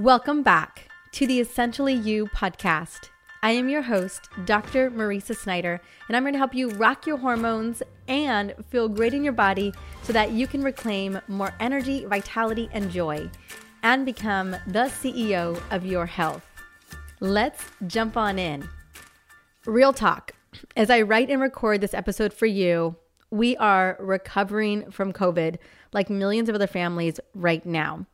Welcome back to the Essentially You podcast. I am your host, Dr. Mariza Snyder, and I'm going to help you rock your hormones and feel great in your body so that you can reclaim more energy, vitality, and joy and become the CEO of your health. Let's jump on in. Real talk. As I write and record this episode for you, we are recovering from COVID like millions of other families right now.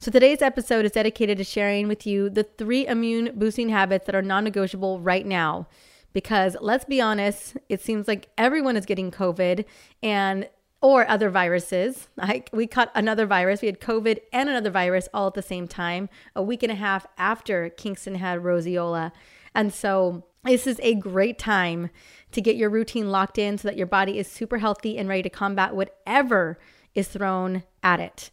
So today's episode is dedicated to sharing with you the three immune boosting habits that are non negotiable right now. Because let's be honest, it seems like everyone is getting COVID and or other viruses. Like we caught another virus. We had COVID and another virus all at the same time, a week and a half after Kingston had roseola. And so this is a great time to get your routine locked in so that your body is super healthy and ready to combat whatever is thrown at it.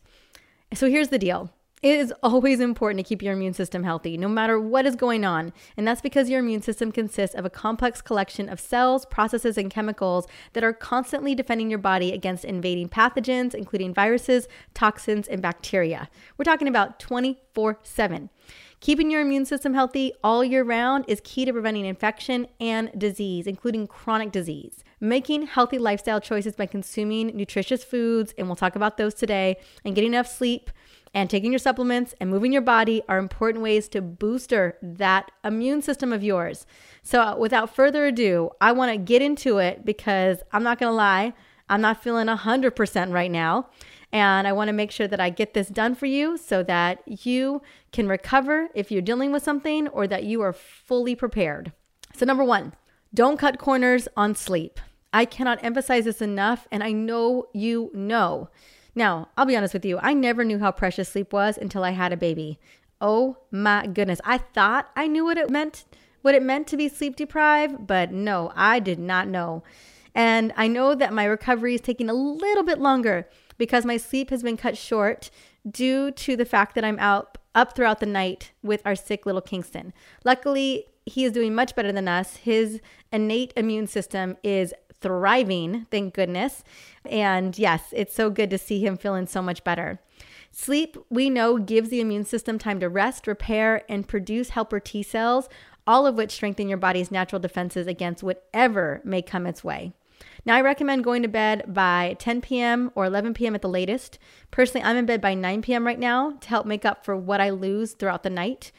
So here's the deal it is always important to keep your immune system healthy, no matter what is going on. And that's because your immune system consists of a complex collection of cells, processes, and chemicals that are constantly defending your body against invading pathogens, including viruses, toxins, and bacteria. We're talking about 24 7. Keeping your immune system healthy all year round is key to preventing infection and disease, including chronic disease. Making healthy lifestyle choices by consuming nutritious foods, and we'll talk about those today, and getting enough sleep and taking your supplements and moving your body are important ways to booster that immune system of yours. So, uh, without further ado, I want to get into it because I'm not going to lie, I'm not feeling 100% right now. And I want to make sure that I get this done for you so that you can recover if you're dealing with something or that you are fully prepared. So, number one, don't cut corners on sleep. I cannot emphasize this enough, and I know you know. Now, I'll be honest with you, I never knew how precious sleep was until I had a baby. Oh my goodness. I thought I knew what it meant, what it meant to be sleep deprived, but no, I did not know. And I know that my recovery is taking a little bit longer because my sleep has been cut short due to the fact that I'm out up throughout the night with our sick little Kingston. Luckily, he is doing much better than us. His innate immune system is thriving, thank goodness. And yes, it's so good to see him feeling so much better. Sleep, we know, gives the immune system time to rest, repair, and produce helper T cells, all of which strengthen your body's natural defenses against whatever may come its way. Now, I recommend going to bed by 10 p.m. or 11 p.m. at the latest. Personally, I'm in bed by 9 p.m. right now to help make up for what I lose throughout the night.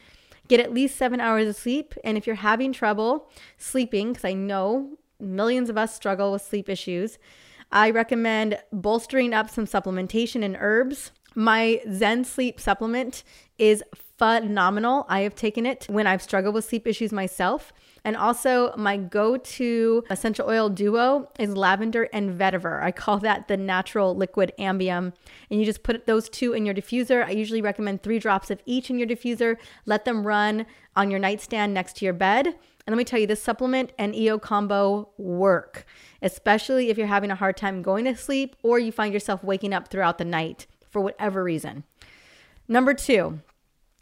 Get at least seven hours of sleep. And if you're having trouble sleeping, because I know millions of us struggle with sleep issues, I recommend bolstering up some supplementation and herbs. My Zen Sleep supplement is phenomenal. I have taken it when I've struggled with sleep issues myself. And also, my go to essential oil duo is lavender and vetiver. I call that the natural liquid Ambien. And you just put those two in your diffuser. I usually recommend three drops of each in your diffuser. Let them run on your nightstand next to your bed. And let me tell you, this supplement and EO combo work, especially if you're having a hard time going to sleep or you find yourself waking up throughout the night for whatever reason. Number two,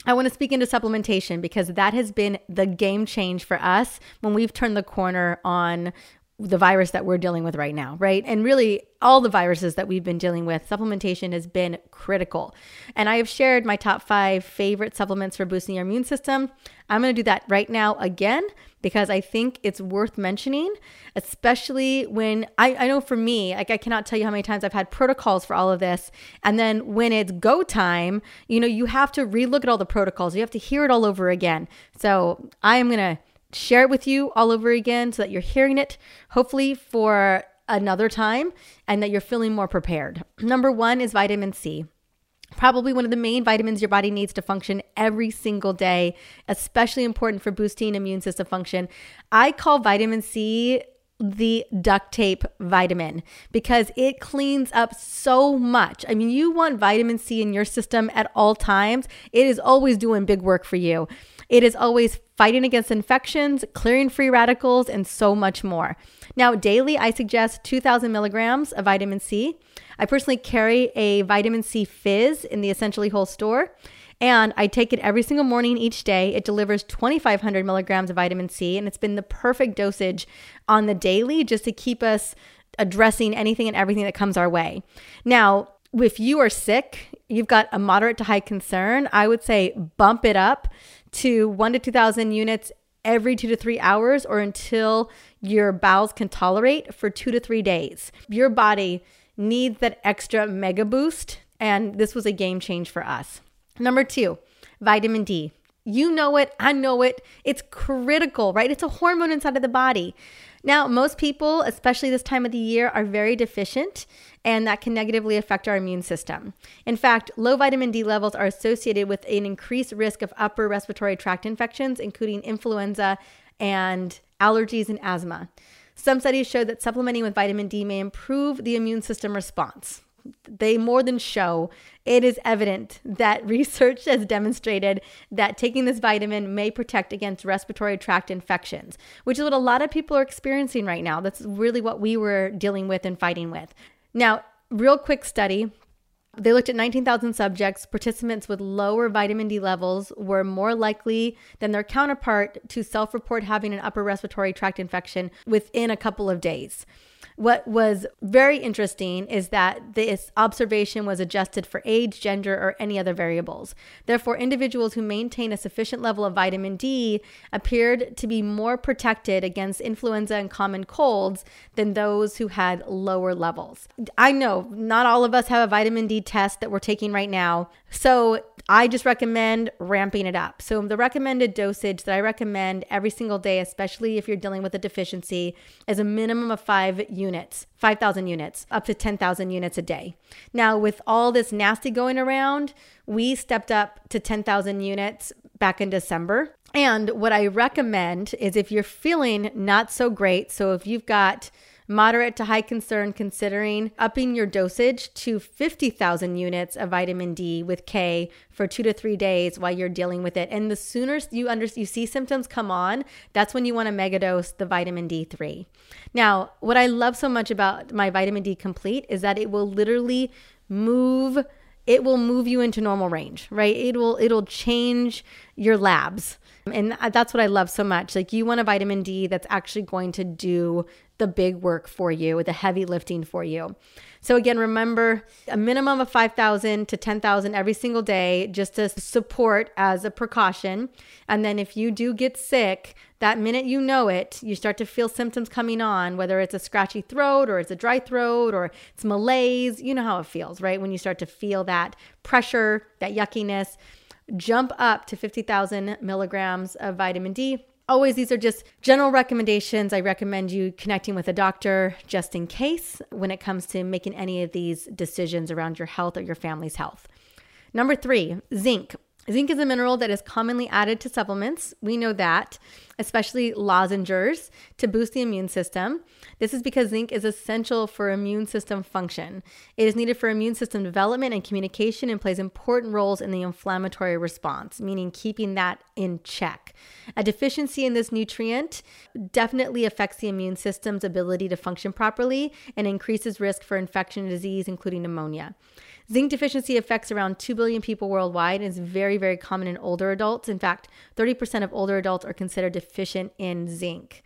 I want to speak into supplementation because that has been the game change for us when we've turned the corner on the virus that we're dealing with right now, right? And really, all the viruses that we've been dealing with, supplementation has been critical. And I have shared my top five favorite supplements for boosting your immune system. I'm going to do that right now again because I think it's worth mentioning, especially when I, I know for me, like I cannot tell you how many times I've had protocols for all of this. And then when it's go time, you know, you have to relook at all the protocols, you have to hear it all over again. So I am going to share it with you all over again so that you're hearing it, hopefully for another time, and that you're feeling more prepared. Number one is vitamin C. Probably one of the main vitamins your body needs to function every single day, especially important for boosting immune system function. I call vitamin C the duct tape vitamin because it cleans up so much. I mean, you want vitamin C in your system at all times, it is always doing big work for you. It is always fighting against infections, clearing free radicals, and so much more. Now, daily, I suggest 2,000 milligrams of vitamin C. I personally carry a vitamin C fizz in the Essentially Whole store, and I take it every single morning each day. It delivers 2,500 milligrams of vitamin C, and it's been the perfect dosage on the daily just to keep us addressing anything and everything that comes our way. Now, if you are sick, you've got a moderate to high concern, I would say bump it up to one to 2,000 units every two to three hours or until your bowels can tolerate for two to three days. Your body needs that extra mega boost, and this was a game change for us. Number two, vitamin D. You know it, I know it. It's critical, right? It's a hormone inside of the body. Now, most people, especially this time of the year, are very deficient, and that can negatively affect our immune system. In fact, low vitamin D levels are associated with an increased risk of upper respiratory tract infections, including influenza and allergies and asthma. Some studies show that supplementing with vitamin D may improve the immune system response they more than show it is evident that research has demonstrated that taking this vitamin may protect against respiratory tract infections, which is what a lot of people are experiencing right now. That's really what we were dealing with and fighting with. Now, real quick study they looked at 19,000 subjects. Participants with lower vitamin D levels were more likely than their counterpart to self report having an upper respiratory tract infection within a couple of days. What was very interesting is that this observation was adjusted for age, gender, or any other variables. Therefore, individuals who maintain a sufficient level of vitamin D appeared to be more protected against influenza and common colds than those who had lower levels. I know not all of us have a vitamin D test that we're taking right now. So I just recommend ramping it up. So, the recommended dosage that I recommend every single day, especially if you're dealing with a deficiency, is a minimum of five units, 5,000 units, up to 10,000 units a day. Now, with all this nasty going around, we stepped up to 10,000 units back in December. And what I recommend is if you're feeling not so great, so if you've got moderate to high concern considering upping your dosage to 50,000 units of vitamin D with K for 2 to 3 days while you're dealing with it. And the sooner you under you see symptoms come on, that's when you want to megadose the vitamin D3. Now, what I love so much about my vitamin D complete is that it will literally move it will move you into normal range, right? It will it'll change your labs. And that's what I love so much. Like you want a vitamin D that's actually going to do the big work for you, the heavy lifting for you. So again, remember a minimum of 5,000 to 10,000 every single day just to support as a precaution. And then if you do get sick, that minute you know it, you start to feel symptoms coming on, whether it's a scratchy throat or it's a dry throat or it's malaise, you know how it feels, right? When you start to feel that pressure, that yuckiness, jump up to 50,000 milligrams of vitamin D Always, these are just general recommendations. I recommend you connecting with a doctor just in case when it comes to making any of these decisions around your health or your family's health. Number three, zinc. Zinc is a mineral that is commonly added to supplements. We know that, especially lozengers, to boost the immune system. This is because zinc is essential for immune system function. It is needed for immune system development and communication and plays important roles in the inflammatory response, meaning keeping that in check. A deficiency in this nutrient definitely affects the immune system's ability to function properly and increases risk for infection and disease, including pneumonia. Zinc deficiency affects around 2 billion people worldwide and is very, very common in older adults. In fact, 30% of older adults are considered deficient in zinc.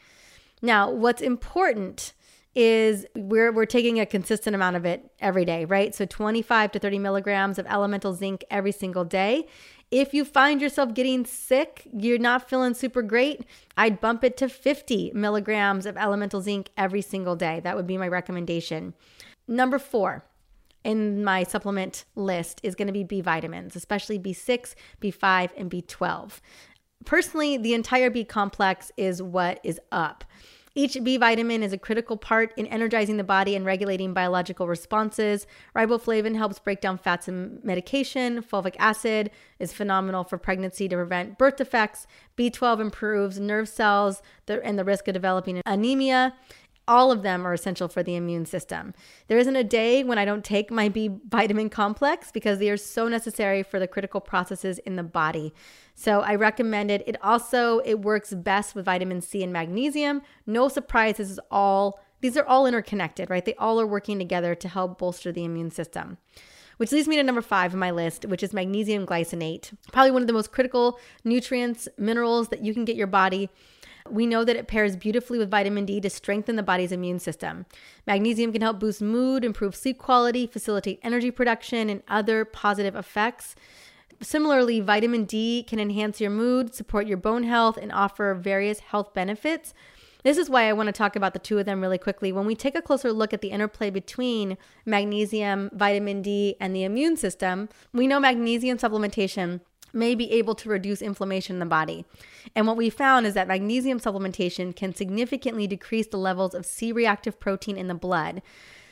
Now, what's important is we're, we're taking a consistent amount of it every day, right? So 25 to 30 milligrams of elemental zinc every single day. If you find yourself getting sick, you're not feeling super great, I'd bump it to 50 milligrams of elemental zinc every single day. That would be my recommendation. Number four, in my supplement list is going to be B vitamins, especially B6, B5, and B12. Personally, the entire B complex is what is up. Each B vitamin is a critical part in energizing the body and regulating biological responses. Riboflavin helps break down fats in medication. Folic acid is phenomenal for pregnancy to prevent birth defects. B12 improves nerve cells and the risk of developing anemia all of them are essential for the immune system. There isn't a day when I don't take my B vitamin complex because they are so necessary for the critical processes in the body. So I recommend it. It also it works best with vitamin C and magnesium. No surprise, this is all these are all interconnected, right? They all are working together to help bolster the immune system. Which leads me to number five on my list, which is magnesium glycinate. Probably one of the most critical nutrients, minerals that you can get your body We know that it pairs beautifully with vitamin D to strengthen the body's immune system. Magnesium can help boost mood, improve sleep quality, facilitate energy production, and other positive effects. Similarly, vitamin D can enhance your mood, support your bone health, and offer various health benefits. This is why I want to talk about the two of them really quickly. When we take a closer look at the interplay between magnesium, vitamin D, and the immune system, we know magnesium supplementation may be able to reduce inflammation in the body. And what we found is that magnesium supplementation can significantly decrease the levels of C reactive protein in the blood.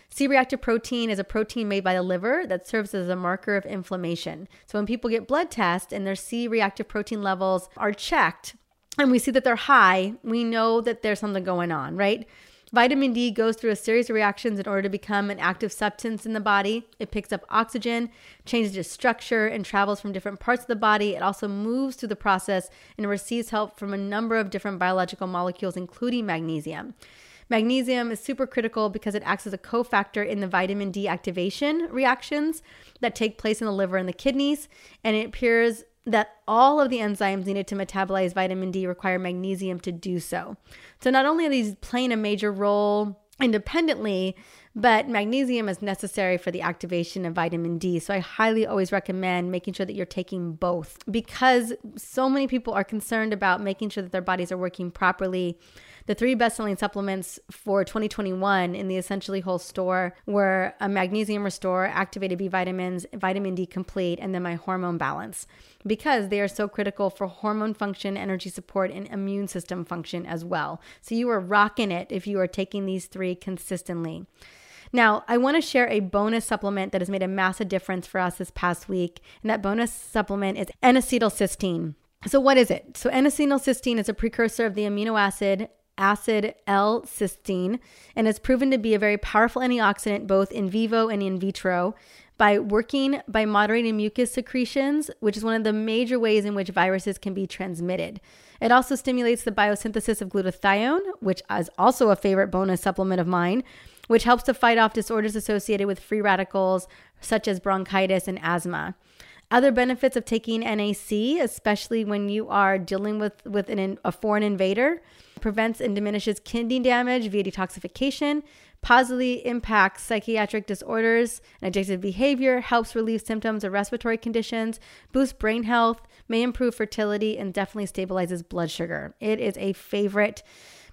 C reactive protein is a protein made by the liver that serves as a marker of inflammation. So when people get blood tests and their C reactive protein levels are checked and we see that they're high, we know that there's something going on, right? Vitamin D goes through a series of reactions in order to become an active substance in the body. It picks up oxygen, changes its structure, and travels from different parts of the body. It also moves through the process and receives help from a number of different biological molecules, including magnesium. Magnesium is super critical because it acts as a cofactor in the vitamin D activation reactions that take place in the liver and the kidneys, and it appears that all of the enzymes needed to metabolize vitamin D require magnesium to do so. So not only are these playing a major role independently, but magnesium is necessary for the activation of vitamin D. So I highly always recommend making sure that you're taking both because so many people are concerned about making sure that their bodies are working properly the three best-selling supplements for 2021 in the Essentially Whole store were a magnesium restore, activated B vitamins, vitamin D complete, and then my hormone balance because they are so critical for hormone function, energy support, and immune system function as well. So you are rocking it if you are taking these three consistently. Now, I want to share a bonus supplement that has made a massive difference for us this past week. And that bonus supplement is N acetylcysteine. So, what is it? So, N acetylcysteine is a precursor of the amino acid acid L-cysteine and has proven to be a very powerful antioxidant both in vivo and in vitro by working by moderating mucus secretions, which is one of the major ways in which viruses can be transmitted. It also stimulates the biosynthesis of glutathione, which is also a favorite bonus supplement of mine, which helps to fight off disorders associated with free radicals such as bronchitis and asthma. Other benefits of taking NAC, especially when you are dealing with, with an, a foreign invader, prevents and diminishes kidney damage via detoxification, positively impacts psychiatric disorders and addictive behavior, helps relieve symptoms of respiratory conditions, boosts brain health, may improve fertility, and definitely stabilizes blood sugar. It is a favorite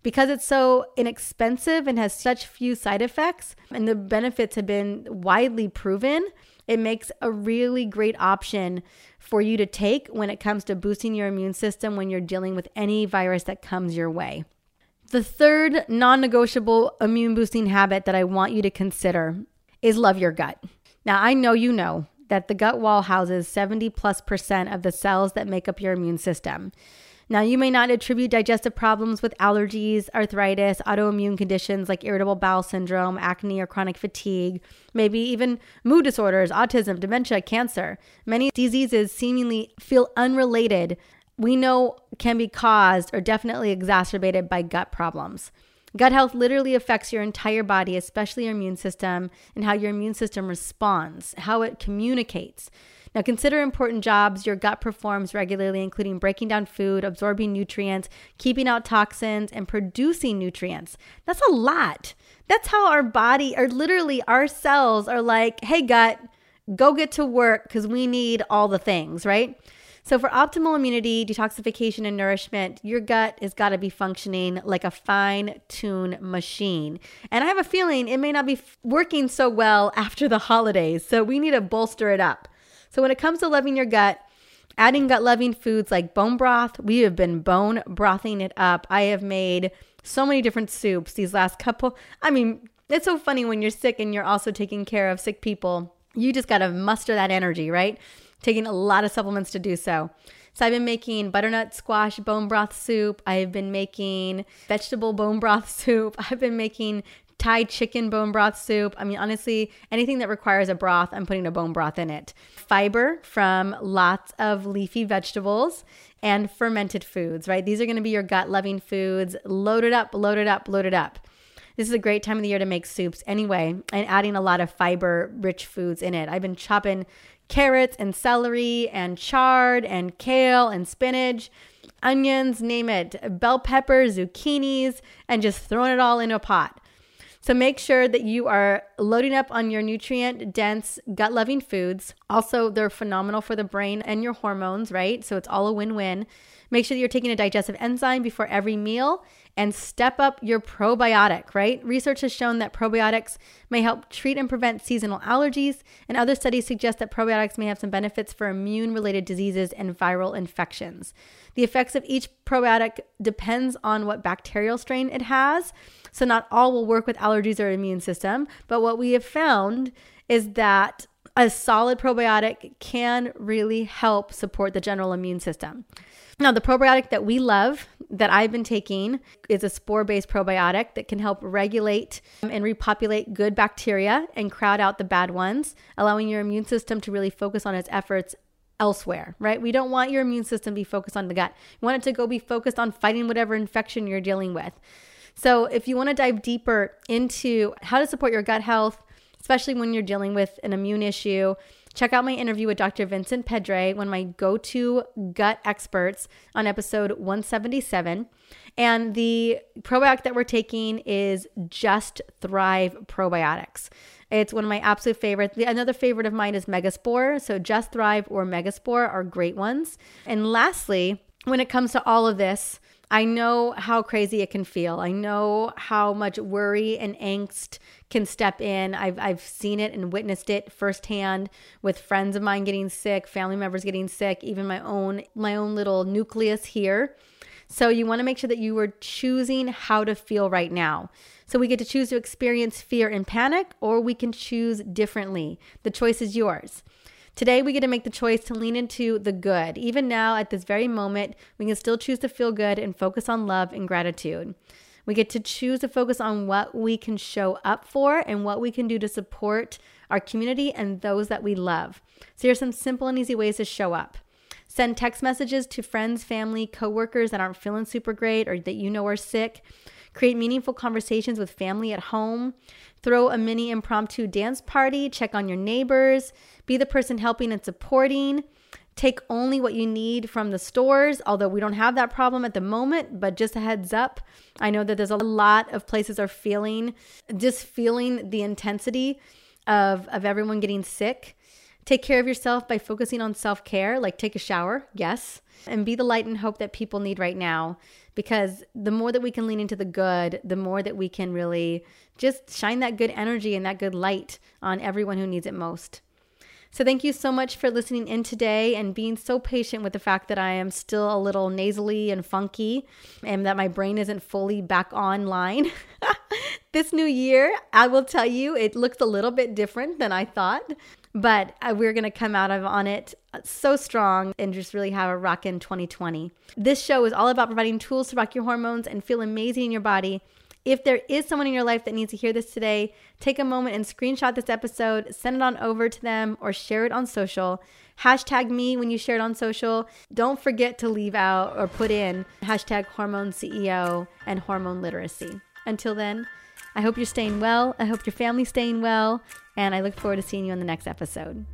because it's so inexpensive and has such few side effects, and the benefits have been widely proven. It makes a really great option for you to take when it comes to boosting your immune system when you're dealing with any virus that comes your way. The third non negotiable immune boosting habit that I want you to consider is love your gut. Now, I know you know that the gut wall houses 70 plus percent of the cells that make up your immune system. Now, you may not attribute digestive problems with allergies, arthritis, autoimmune conditions like irritable bowel syndrome, acne, or chronic fatigue, maybe even mood disorders, autism, dementia, cancer. Many diseases seemingly feel unrelated, we know can be caused or definitely exacerbated by gut problems. Gut health literally affects your entire body, especially your immune system, and how your immune system responds, how it communicates. Now, consider important jobs your gut performs regularly, including breaking down food, absorbing nutrients, keeping out toxins, and producing nutrients. That's a lot. That's how our body, or literally our cells, are like, hey, gut, go get to work because we need all the things, right? So, for optimal immunity, detoxification, and nourishment, your gut has got to be functioning like a fine tuned machine. And I have a feeling it may not be working so well after the holidays. So, we need to bolster it up. So when it comes to loving your gut, adding gut loving foods like bone broth, we have been bone brothing it up. I have made so many different soups these last couple. I mean, it's so funny when you're sick and you're also taking care of sick people. You just got to muster that energy, right? Taking a lot of supplements to do so. So I've been making butternut squash bone broth soup. I've been making vegetable bone broth soup. I've been making Thai chicken bone broth soup. I mean, honestly, anything that requires a broth, I'm putting a bone broth in it. Fiber from lots of leafy vegetables and fermented foods, right? These are going to be your gut loving foods. Loaded up, loaded up, loaded up. This is a great time of the year to make soups anyway, and adding a lot of fiber rich foods in it. I've been chopping carrots and celery and chard and kale and spinach. onions, name it, bell peppers, zucchinis, and just throwing it all in a pot. So make sure that you are loading up on your nutrient dense, gut loving foods. Also, they're phenomenal for the brain and your hormones, right? So it's all a win win. Make sure that you're taking a digestive enzyme before every meal and step up your probiotic, right? Research has shown that probiotics may help treat and prevent seasonal allergies, and other studies suggest that probiotics may have some benefits for immune related diseases and viral infections. The effects of each probiotic depends on what bacterial strain it has. So not all will work with allergies or immune system, but what we have found is that a solid probiotic can really help support the general immune system. Now, the probiotic that we love that I've been taking is a spore based probiotic that can help regulate um, and repopulate good bacteria and crowd out the bad ones, allowing your immune system to really focus on its efforts elsewhere, right? We don't want your immune system to be focused on the gut. We want it to go be focused on fighting whatever infection you're dealing with. So, if you want to dive deeper into how to support your gut health, especially when you're dealing with an immune issue, check out my interview with Dr. Vincent Pedre, one of my go to gut experts, on episode 177. And the probiotic that we're taking is Just Thrive Probiotics. It's one of my absolute favorites. Another favorite of mine is Megaspore. So, Just Thrive or Megaspore are great ones. And lastly, when it comes to all of this, I know how crazy it can feel. I know how much worry and angst can step in. I've, I've seen it and witnessed it firsthand with friends of mine getting sick, family members getting sick, even my own my own little nucleus here. So you want to make sure that you are choosing how to feel right now. So we get to choose to experience fear and panic or we can choose differently. The choice is yours. Today, we get to make the choice to lean into the good. Even now, at this very moment, we can still choose to feel good and focus on love and gratitude. We get to choose to focus on what we can show up for and what we can do to support our community and those that we love. So, here's some simple and easy ways to show up. Send text messages to friends, family, coworkers that aren't feeling super great or that you know are sick. Create meaningful conversations with family at home. Throw a mini impromptu dance party. Check on your neighbors. Be the person helping and supporting. Take only what you need from the stores, although we don't have that problem at the moment, but just a heads up. I know that there's a lot of places are feeling just feeling the intensity of, of everyone getting sick. Take care of yourself by focusing on self care, like take a shower, yes, and be the light and hope that people need right now. Because the more that we can lean into the good, the more that we can really just shine that good energy and that good light on everyone who needs it most. So, thank you so much for listening in today and being so patient with the fact that I am still a little nasally and funky and that my brain isn't fully back online. this new year, I will tell you, it looks a little bit different than I thought, but uh, we're going to come out of on it uh, so strong and just really have a rockin' 2020. This show is all about providing tools to rock your hormones and feel amazing in your body if there is someone in your life that needs to hear this today, take a moment and screenshot this episode, send it on over to them, or share it on social. Hashtag me when you share it on social. Don't forget to leave out or put in hashtag hormone CEO and hormone literacy. Until then, I hope you're staying well. I hope your family's staying well. And I look forward to seeing you on the next episode.